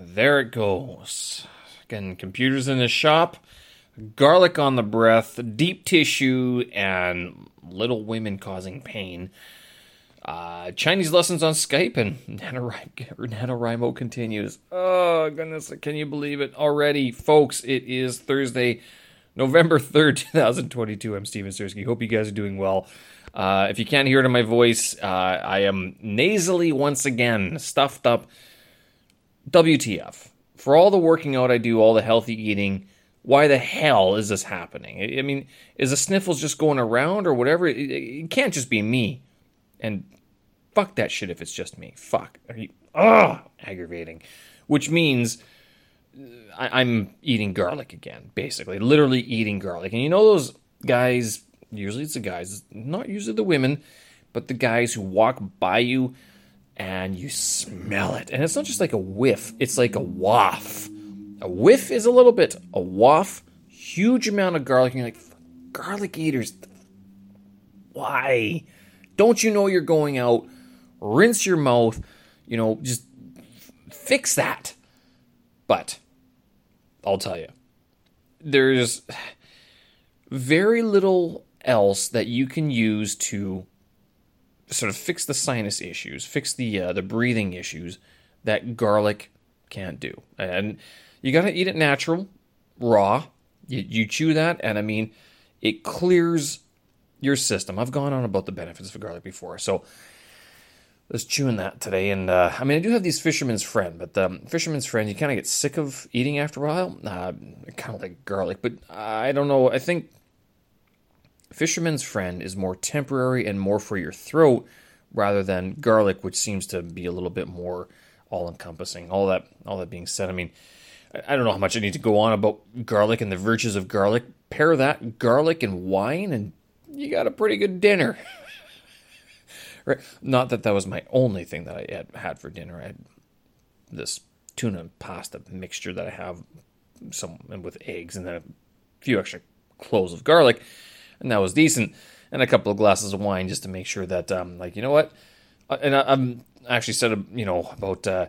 there it goes. Again, computers in the shop, garlic on the breath, deep tissue, and little women causing pain. Uh, Chinese lessons on Skype and NaNoWriMo continues. Oh, goodness, can you believe it already? Folks, it is Thursday, November 3rd, 2022. I'm Steven Sersky. Hope you guys are doing well. Uh, if you can't hear it in my voice, uh, I am nasally once again, stuffed up. WTF. For all the working out I do, all the healthy eating, why the hell is this happening? I mean, is the sniffles just going around or whatever? It, it can't just be me. And fuck that shit if it's just me. Fuck. Ugh, aggravating. Which means uh, I, I'm eating garlic again, basically. Literally eating garlic. And you know those guys, usually it's the guys, not usually the women, but the guys who walk by you and you smell it. And it's not just like a whiff, it's like a waft. A whiff is a little bit, a waft, huge amount of garlic. And you're like, garlic eaters, why? Don't you know you're going out? Rinse your mouth, you know, just fix that. But I'll tell you, there's very little else that you can use to sort of fix the sinus issues, fix the uh, the breathing issues that garlic can't do. And you got to eat it natural, raw. You, you chew that, and I mean, it clears your system. I've gone on about the benefits of garlic before, so I was chewing that today, and uh, I mean, I do have these fisherman's friend, but the um, fisherman's friend, you kind of get sick of eating after a while. Uh, kind of like garlic, but I don't know. I think fisherman's friend is more temporary and more for your throat rather than garlic, which seems to be a little bit more all-encompassing. All that, all that being said, I mean, I don't know how much I need to go on about garlic and the virtues of garlic. Pair that garlic and wine, and you got a pretty good dinner. Right? Not that that was my only thing that I had had for dinner. I had this tuna and pasta mixture that I have some with eggs and then a few extra cloves of garlic, and that was decent. And a couple of glasses of wine just to make sure that, um, like, you know what? Uh, and I, am actually said, you know, about uh,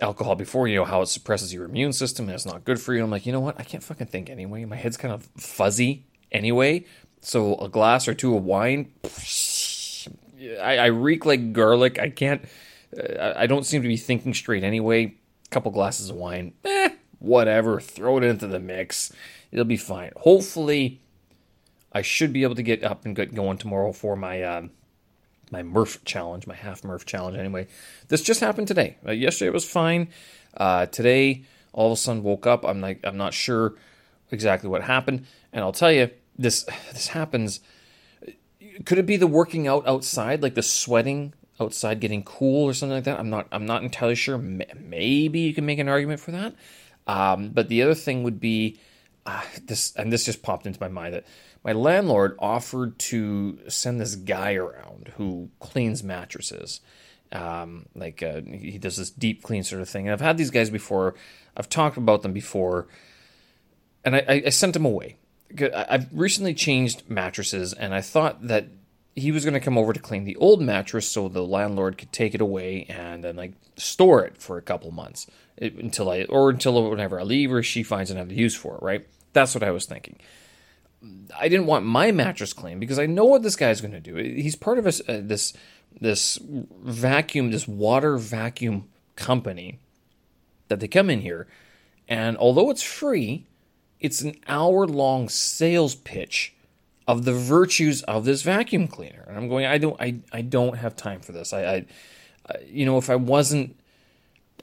alcohol before, you know, how it suppresses your immune system and it's not good for you. I'm like, you know what? I can't fucking think anyway. My head's kind of fuzzy anyway. So a glass or two of wine, I, I reek like garlic. I can't. Uh, I don't seem to be thinking straight anyway. Couple glasses of wine, eh, whatever. Throw it into the mix. It'll be fine. Hopefully, I should be able to get up and get going tomorrow for my uh, my Murph challenge, my half Murph challenge. Anyway, this just happened today. Uh, yesterday it was fine. Uh, today, all of a sudden woke up. I'm like, I'm not sure exactly what happened, and I'll tell you, this this happens could it be the working out outside, like the sweating outside getting cool or something like that? I'm not I'm not entirely sure. Maybe you can make an argument for that. Um, but the other thing would be uh, this, and this just popped into my mind that my landlord offered to send this guy around who cleans mattresses. Um, like uh, he does this deep clean sort of thing. And I've had these guys before. I've talked about them before, and I, I sent him away. I've recently changed mattresses, and I thought that he was going to come over to clean the old mattress so the landlord could take it away and then like store it for a couple months until I or until whenever I leave or she finds another use for it. Right? That's what I was thinking. I didn't want my mattress cleaned because I know what this guy's going to do. He's part of a, uh, this this vacuum, this water vacuum company that they come in here, and although it's free, it's an hour long sales pitch of the virtues of this vacuum cleaner. And I'm going, I don't, I, I don't have time for this. I, I, you know, if I wasn't,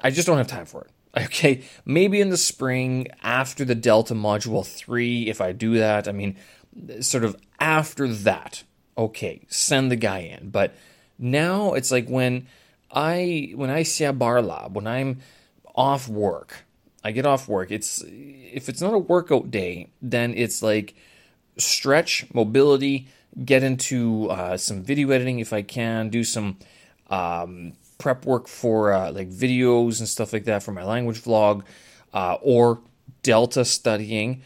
I just don't have time for it. Okay, maybe in the spring after the Delta Module 3, if I do that, I mean, sort of after that, okay, send the guy in. But now it's like when I, when I see a bar lab, when I'm off work, I get off work. It's if it's not a workout day, then it's like stretch, mobility, get into uh, some video editing if I can, do some um, prep work for uh, like videos and stuff like that for my language vlog, uh, or Delta studying,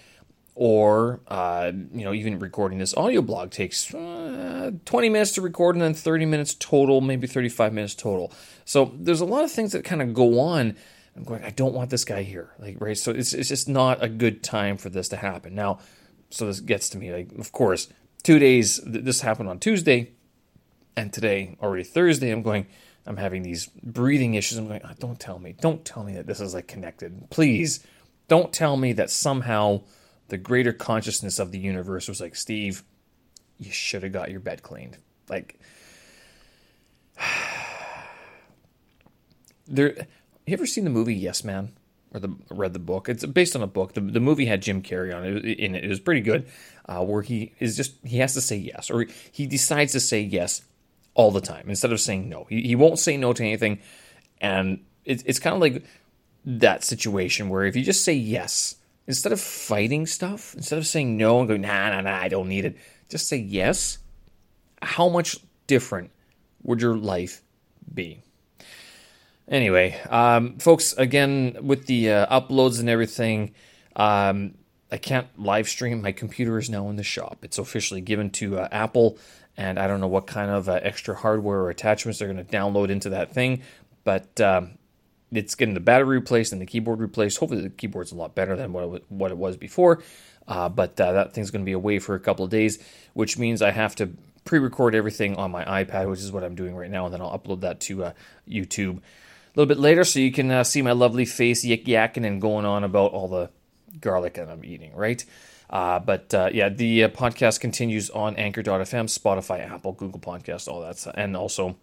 or uh, you know even recording this audio blog takes uh, 20 minutes to record and then 30 minutes total, maybe 35 minutes total. So there's a lot of things that kind of go on I'm going, I don't want this guy here. Like, right. So it's, it's just not a good time for this to happen. Now, so this gets to me. Like, of course, two days, th- this happened on Tuesday, and today, already Thursday, I'm going, I'm having these breathing issues. I'm going, oh, don't tell me, don't tell me that this is like connected. Please don't tell me that somehow the greater consciousness of the universe was like, Steve, you should have got your bed cleaned. Like, there, you ever seen the movie Yes Man? Or the read the book? It's based on a book. The, the movie had Jim Carrey on it. In it, it was pretty good. Uh, where he is just he has to say yes, or he decides to say yes all the time instead of saying no. He, he won't say no to anything, and it, it's kind of like that situation where if you just say yes instead of fighting stuff, instead of saying no and going nah nah nah I don't need it, just say yes. How much different would your life be? Anyway, um, folks, again, with the uh, uploads and everything, um, I can't live stream. My computer is now in the shop. It's officially given to uh, Apple, and I don't know what kind of uh, extra hardware or attachments they're going to download into that thing, but um, it's getting the battery replaced and the keyboard replaced. Hopefully, the keyboard's a lot better than what it, what it was before, uh, but uh, that thing's going to be away for a couple of days, which means I have to pre record everything on my iPad, which is what I'm doing right now, and then I'll upload that to uh, YouTube a little bit later so you can uh, see my lovely face yik yakking and going on about all the garlic that I'm eating, right? Uh, but uh, yeah, the uh, podcast continues on Anchor.fm, Spotify, Apple, Google Podcast, all that stuff. And also,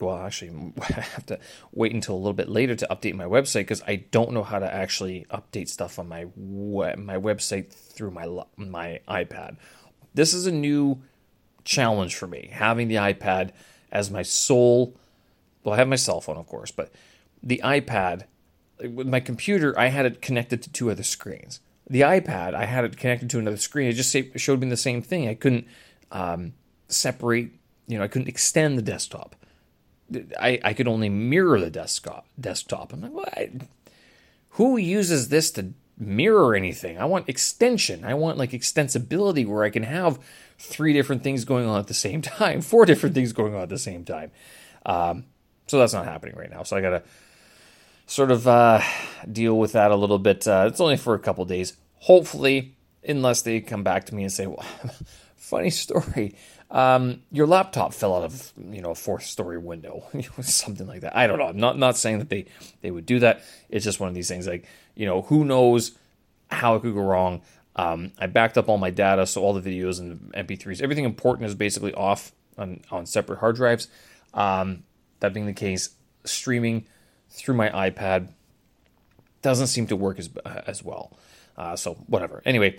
well, actually, I have to wait until a little bit later to update my website because I don't know how to actually update stuff on my my website through my my iPad. This is a new challenge for me, having the iPad as my sole well, I have my cell phone, of course, but the iPad, with my computer, I had it connected to two other screens. The iPad, I had it connected to another screen. It just showed me the same thing. I couldn't um, separate, you know, I couldn't extend the desktop. I, I could only mirror the desktop. Desktop. I'm like? Who uses this to mirror anything? I want extension. I want like extensibility where I can have three different things going on at the same time, four different things going on at the same time. Um, so that's not happening right now. So I got to sort of uh, deal with that a little bit. Uh, it's only for a couple days. Hopefully, unless they come back to me and say, well, funny story. Um, your laptop fell out of you know a fourth story window, something like that. I don't know. I'm not not saying that they they would do that. It's just one of these things. Like you know, who knows how it could go wrong. Um, I backed up all my data, so all the videos and MP3s, everything important is basically off on on separate hard drives. Um, that being the case, streaming through my iPad doesn't seem to work as as well. Uh, so whatever. Anyway,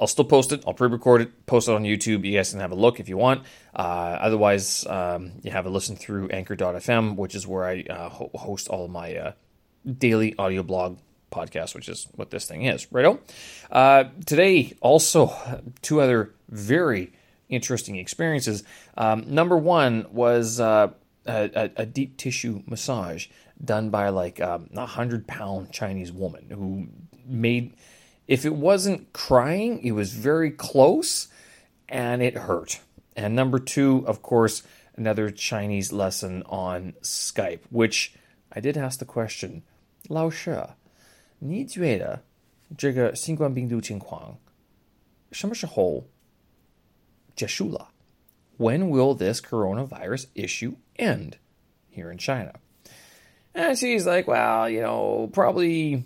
I'll still post it. I'll pre-record it, post it on YouTube. You guys can have a look if you want. Uh, otherwise, um, you have a listen through Anchor.fm, which is where I uh, ho- host all of my uh, daily audio blog podcast, which is what this thing is. Righto. Uh, today, also two other very interesting experiences. Um, number one was uh, a, a, deep tissue massage done by like um, a hundred pound Chinese woman who made, if it wasn't crying, it was very close and it hurt. And number two, of course, another Chinese lesson on Skype, which I did ask the question, 老师，你觉得这个新冠病毒情况什么时候结束了？when will this coronavirus issue end here in China? And she's like, well, you know, probably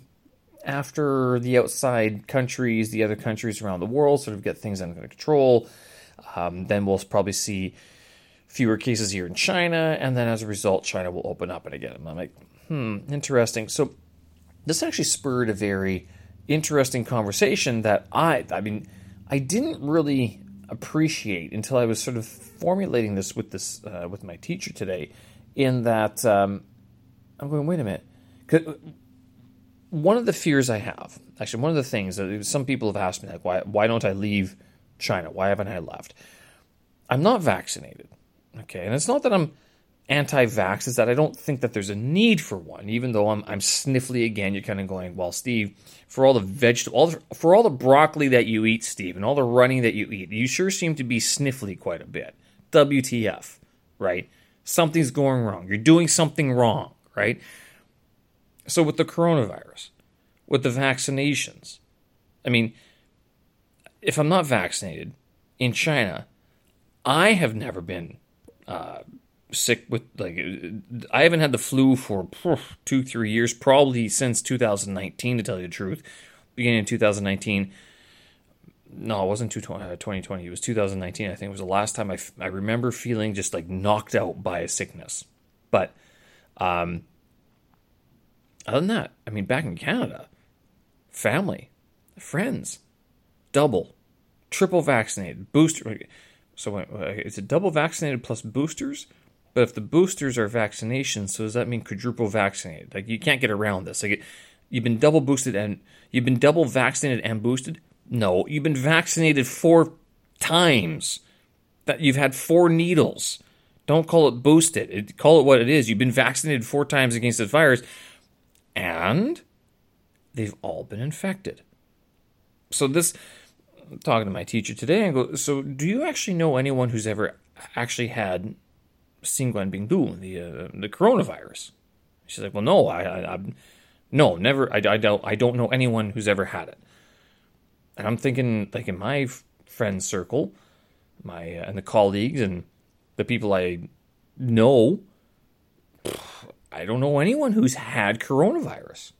after the outside countries, the other countries around the world sort of get things under control, um, then we'll probably see fewer cases here in China, and then as a result, China will open up and again. And I'm like, hmm, interesting. So this actually spurred a very interesting conversation that I, I mean, I didn't really appreciate until I was sort of formulating this with this uh, with my teacher today. In that um, I'm going, wait a minute. Uh, one of the fears I have, actually, one of the things that some people have asked me, like, why why don't I leave China? Why haven't I left? I'm not vaccinated. Okay, and it's not that I'm anti-vax is that I don't think that there's a need for one, even though I'm I'm sniffly again. You're kind of going, well, Steve, for all the vegetable, all the, for all the broccoli that you eat, Steve, and all the running that you eat, you sure seem to be sniffly quite a bit. WTF, right? Something's going wrong. You're doing something wrong, right? So, with the coronavirus, with the vaccinations, I mean, if I'm not vaccinated in China, I have never been uh, sick with like I haven't had the flu for two three years, probably since 2019 to tell you the truth. Beginning in 2019. No, it wasn't 2020. Uh, it was 2019. I think it was the last time I, I remember feeling just like knocked out by a sickness. But um, other than that, I mean, back in Canada, family, friends, double, triple vaccinated, booster. So it's a double vaccinated plus boosters. But if the boosters are vaccinations, so does that mean quadruple vaccinated? Like you can't get around this. Like you've been double boosted and you've been double vaccinated and boosted. No, you've been vaccinated four times. That you've had four needles. Don't call it boosted. call it what it is. You've been vaccinated four times against this virus, and they've all been infected. So this, I'm talking to my teacher today, I go, so do you actually know anyone who's ever actually had Xinguanbingdu, the uh, the coronavirus? She's like, well, no, I, I, I no, never. I, I don't. I don't know anyone who's ever had it. And I'm thinking, like in my friend circle, my uh, and the colleagues and the people I know, I don't know anyone who's had coronavirus.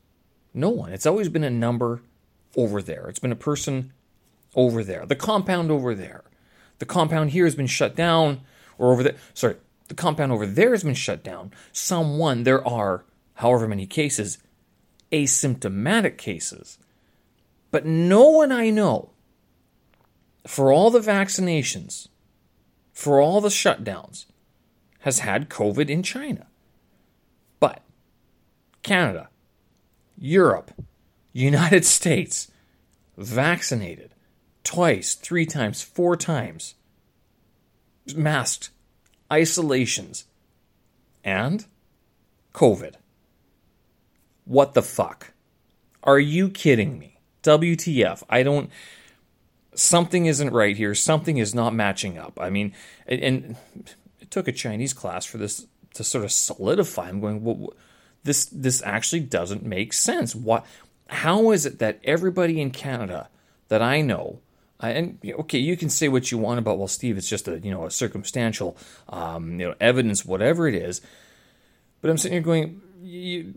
No one. It's always been a number over there. It's been a person over there. The compound over there. The compound here has been shut down, or over there. Sorry, the compound over there has been shut down. Someone, there are however many cases, asymptomatic cases. But no one I know, for all the vaccinations, for all the shutdowns, has had COVID in China. But Canada, Europe, United States, vaccinated twice, three times, four times, masked, isolations, and COVID. What the fuck? Are you kidding me? WTF? I don't. Something isn't right here. Something is not matching up. I mean, and it took a Chinese class for this to sort of solidify. I'm going, well, this this actually doesn't make sense. What? How is it that everybody in Canada that I know and okay, you can say what you want about well, Steve. It's just a you know a circumstantial um, you know evidence, whatever it is. But I'm sitting here going, you,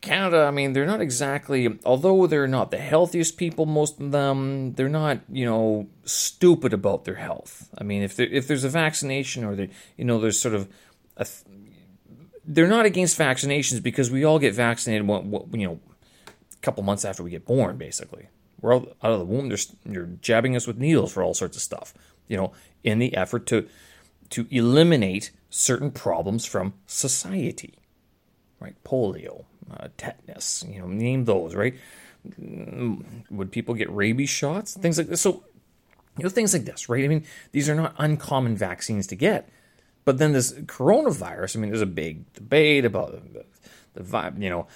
Canada. I mean, they're not exactly. Although they're not the healthiest people, most of them, they're not you know stupid about their health. I mean, if there, if there's a vaccination or they you know there's sort of a, they're not against vaccinations because we all get vaccinated. You know, a couple months after we get born, basically. We're out of the womb. They're, you're jabbing us with needles for all sorts of stuff, you know, in the effort to to eliminate certain problems from society, right? Polio, uh, tetanus, you know, name those, right? Mm, would people get rabies shots? Things like this. So, you know, things like this, right? I mean, these are not uncommon vaccines to get. But then this coronavirus, I mean, there's a big debate about the, the you know,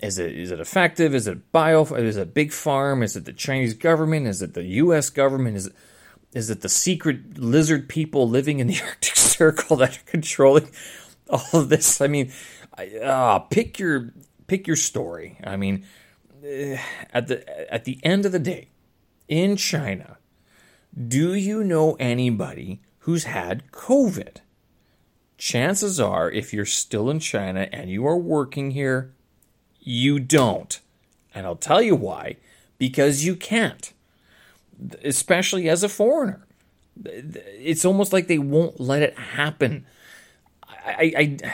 is it is it effective? Is it bio? Is it big farm? Is it the Chinese government? Is it the U.S. government? Is it is it the secret lizard people living in the Arctic Circle that are controlling all of this? I mean, uh, pick your pick your story. I mean, eh, at the at the end of the day, in China, do you know anybody who's had COVID? Chances are, if you're still in China and you are working here, you don't. And I'll tell you why. Because you can't, especially as a foreigner. It's almost like they won't let it happen. I, I,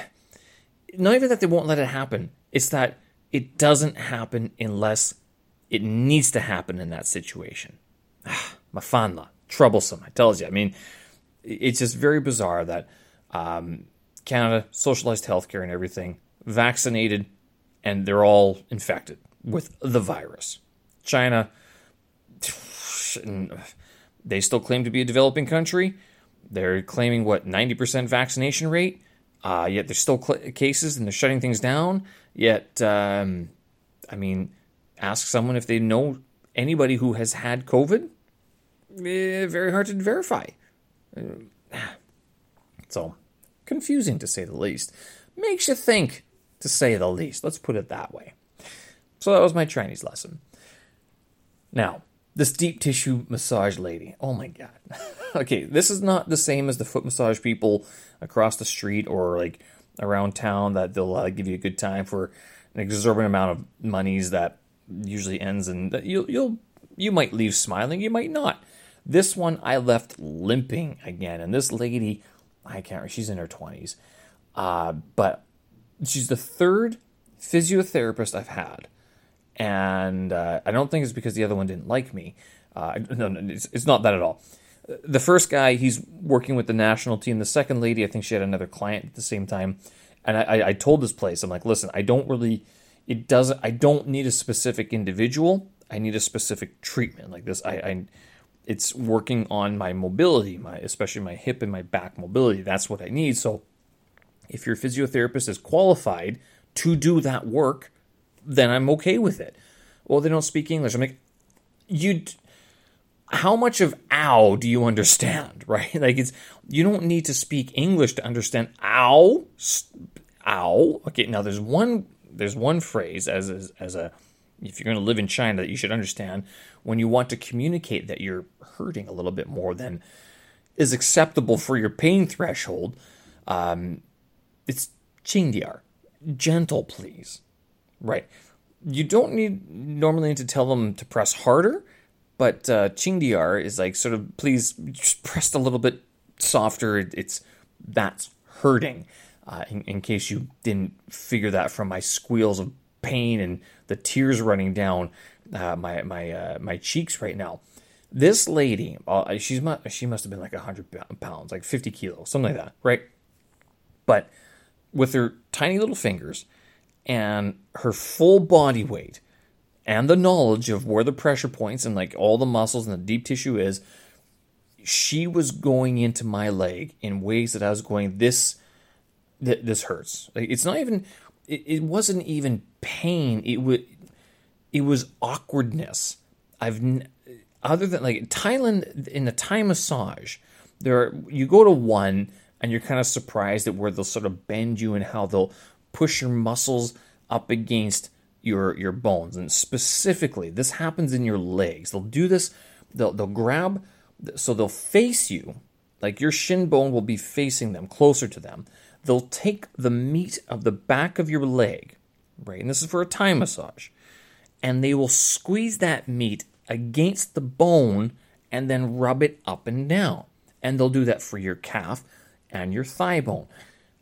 not even that they won't let it happen. It's that it doesn't happen unless it needs to happen in that situation. Mafanla, troublesome. I tells you. I mean, it's just very bizarre that um, Canada socialized healthcare and everything, vaccinated and they're all infected with the virus. China, they still claim to be a developing country. They're claiming what 90% vaccination rate. Uh, yet there's still cl- cases and they're shutting things down. Yet, um, I mean, ask someone if they know anybody who has had COVID. Eh, very hard to verify. So confusing to say the least. Makes you think to say the least. Let's put it that way. So that was my Chinese lesson. Now, this deep tissue massage lady. Oh my god. okay, this is not the same as the foot massage people across the street or like around town that they'll uh, give you a good time for an exorbitant amount of monies that usually ends in you'll you'll you might leave smiling, you might not. This one I left limping again, and this lady, I can't. remember, She's in her twenties, uh, but she's the third physiotherapist I've had and uh, I don't think it's because the other one didn't like me. Uh, no, no, it's, it's not that at all. The first guy, he's working with the national team. The second lady, I think she had another client at the same time. And I, I told this place, I'm like, listen, I don't really, it doesn't, I don't need a specific individual. I need a specific treatment like this. I, I it's working on my mobility, my especially my hip and my back mobility. That's what I need. So, if your physiotherapist is qualified to do that work, then I'm okay with it. Well, they don't speak English. I'm like, you. How much of ow do you understand, right? Like it's you don't need to speak English to understand ow, ow. Okay, now there's one there's one phrase as as, as a if you're going to live in China that you should understand when you want to communicate that you're hurting a little bit more than is acceptable for your pain threshold. Um, it's Qingdiar. Gentle, please. Right. You don't need normally need to tell them to press harder, but uh, Qingdiar is like sort of please just press a little bit softer. It's that's hurting. Uh, in, in case you didn't figure that from my squeals of pain and the tears running down uh, my my uh, my cheeks right now. This lady, uh, she's she must have been like hundred pounds, like fifty kilos, something like that, right? But with her tiny little fingers, and her full body weight and the knowledge of where the pressure points and like all the muscles and the deep tissue is, she was going into my leg in ways that I was going, this, th- this hurts. Like it's not even, it, it wasn't even pain. It was, it was awkwardness. I've, other than like Thailand in the Thai massage, there are, you go to one and you're kind of surprised at where they'll sort of bend you and how they'll push your muscles up against your your bones. And specifically, this happens in your legs. They'll do this. They'll they'll grab. So they'll face you, like your shin bone will be facing them, closer to them. They'll take the meat of the back of your leg, right? And this is for a Thai massage, and they will squeeze that meat against the bone and then rub it up and down. And they'll do that for your calf and your thigh bone.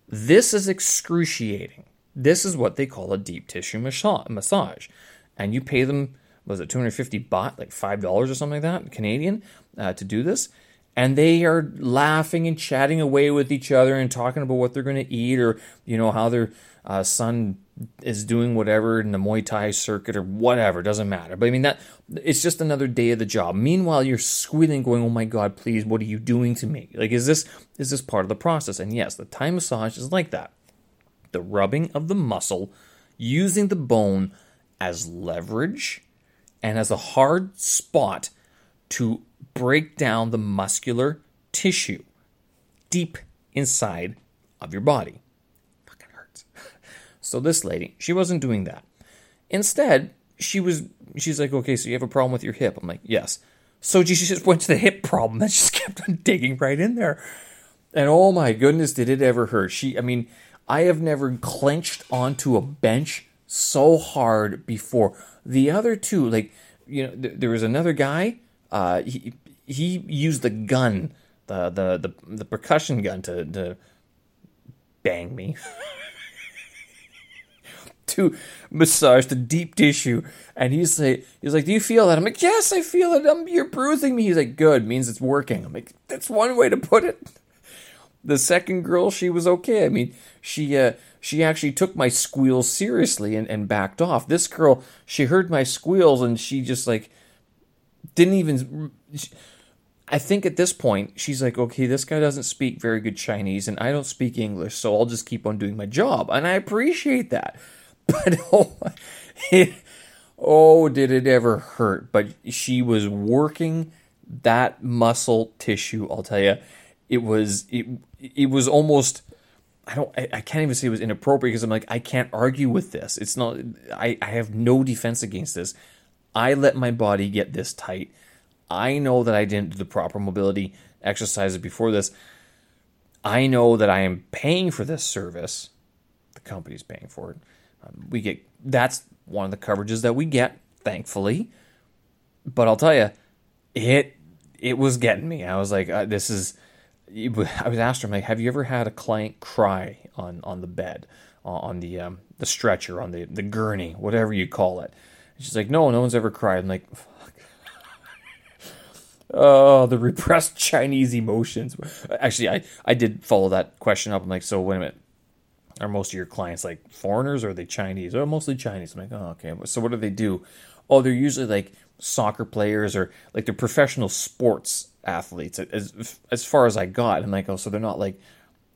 This is excruciating. This is what they call a deep tissue massage. And you pay them, was it 250 baht, like $5 or something like that, Canadian, uh, to do this. And they are laughing and chatting away with each other and talking about what they're going to eat or, you know, how their uh, son is doing whatever in the Muay Thai circuit or whatever. Doesn't matter. But I mean, that it's just another day of the job. Meanwhile, you're squealing, going, "Oh my God, please! What are you doing to me? Like, is this is this part of the process?" And yes, the Thai massage is like that. The rubbing of the muscle, using the bone as leverage and as a hard spot to break down the muscular tissue deep inside of your body. Fucking hurts. So this lady, she wasn't doing that. Instead, she was she's like, okay, so you have a problem with your hip. I'm like, yes. So she just went to the hip problem and just kept on digging right in there. And oh my goodness, did it ever hurt? She I mean, I have never clenched onto a bench so hard before. The other two, like, you know, th- there was another guy, uh, he, he used the gun, the, the, the, the percussion gun to, to bang me. to massage the deep tissue. And he's like, he's like, do you feel that? I'm like, yes, I feel it. I'm, you're bruising me. He's like, good, means it's working. I'm like, that's one way to put it. The second girl, she was okay. I mean, she uh, she actually took my squeals seriously and, and backed off. This girl, she heard my squeals and she just like didn't even. She, I think at this point, she's like, okay, this guy doesn't speak very good Chinese and I don't speak English, so I'll just keep on doing my job. And I appreciate that. But oh, it, oh, did it ever hurt? But she was working that muscle tissue, I'll tell you. It was, it, it was almost, I don't I, I can't even say it was inappropriate because I'm like I can't argue with this. It's not I, I have no defense against this. I let my body get this tight. I know that I didn't do the proper mobility exercises before this. I know that I am paying for this service. The company's paying for it. Um, we get that's one of the coverages that we get, thankfully. But I'll tell you, it it was getting me. I was like, uh, this is I was asked her, like, have you ever had a client cry on on the bed, on the um, the stretcher, on the the gurney, whatever you call it? And she's like, no, no one's ever cried. I'm like, fuck. oh, the repressed Chinese emotions. Actually, I I did follow that question up. I'm like, so wait a minute. Are most of your clients like foreigners or are they Chinese? Oh, mostly Chinese. I'm like, oh, okay. So what do they do? Oh, they're usually like soccer players or like they're professional sports athletes as as far as I got. And I'm like, oh, so they're not like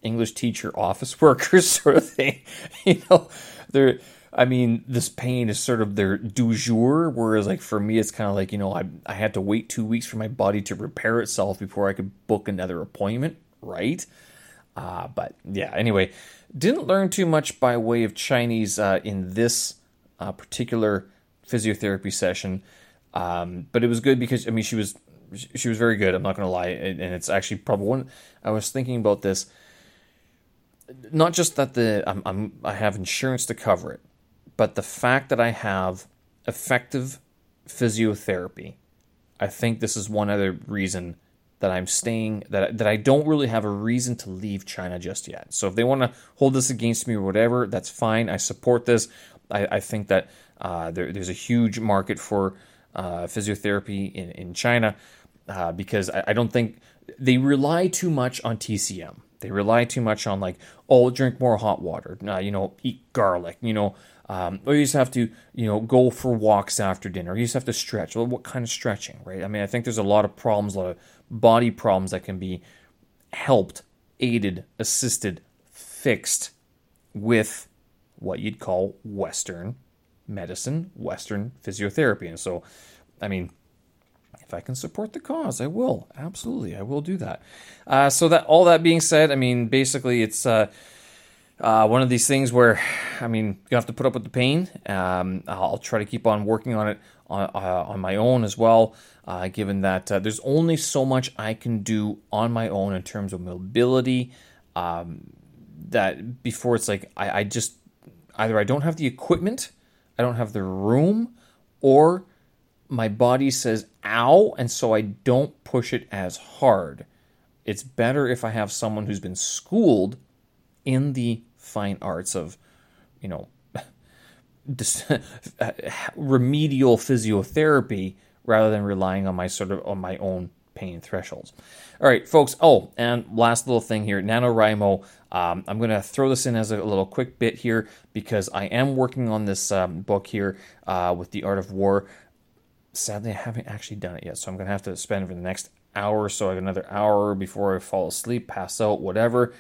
English teacher office workers sort of thing. you know, they're I mean, this pain is sort of their du jour, whereas like for me it's kinda like, you know, I I had to wait two weeks for my body to repair itself before I could book another appointment, right? Uh, but yeah, anyway, didn't learn too much by way of Chinese uh, in this uh, particular physiotherapy session. Um, but it was good because I mean she was she was very good. I'm not going to lie, and it's actually probably one. I was thinking about this. Not just that the I'm, I'm I have insurance to cover it, but the fact that I have effective physiotherapy. I think this is one other reason that I'm staying that that I don't really have a reason to leave China just yet. So if they want to hold this against me or whatever, that's fine. I support this. I, I think that uh, there, there's a huge market for uh, physiotherapy in, in China uh, because I, I, don't think they rely too much on TCM. They rely too much on like, oh, drink more hot water, uh, you know, eat garlic, you know, um, or you just have to, you know, go for walks after dinner. You just have to stretch. Well, what kind of stretching, right? I mean, I think there's a lot of problems, a lot of body problems that can be helped, aided, assisted, fixed with what you'd call Western medicine, Western physiotherapy. And so, I mean, if I can support the cause, I will. Absolutely, I will do that. Uh, so that all that being said, I mean, basically, it's uh, uh, one of these things where, I mean, you have to put up with the pain. Um, I'll try to keep on working on it on, uh, on my own as well. Uh, given that uh, there's only so much I can do on my own in terms of mobility. Um, that before it's like I, I just either I don't have the equipment I don't have the room, or my body says ow, and so I don't push it as hard. It's better if I have someone who's been schooled in the fine arts of, you know, remedial physiotherapy rather than relying on my sort of on my own pain thresholds. All right, folks. Oh, and last little thing here NaNoWriMo. Um, I'm going to throw this in as a little quick bit here because I am working on this um, book here uh, with The Art of War. Sadly, I haven't actually done it yet, so I'm going to have to spend for the next hour or so, another hour before I fall asleep, pass out, whatever.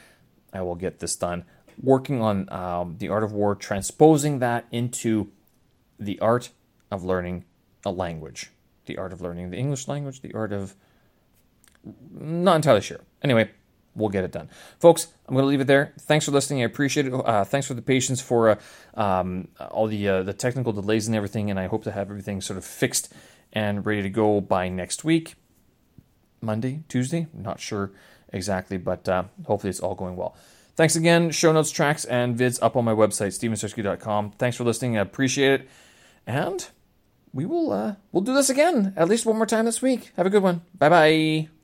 I will get this done. Working on um, The Art of War, transposing that into the art of learning a language. The art of learning the English language, the art of not entirely sure. Anyway, we'll get it done. Folks, I'm going to leave it there. Thanks for listening. I appreciate it. Uh, thanks for the patience for uh, um, all the uh, the technical delays and everything. And I hope to have everything sort of fixed and ready to go by next week. Monday, Tuesday, not sure exactly, but uh, hopefully it's all going well. Thanks again. Show notes, tracks, and vids up on my website, stevensersky.com. Thanks for listening. I appreciate it. And we will uh, we'll do this again at least one more time this week. Have a good one. Bye bye.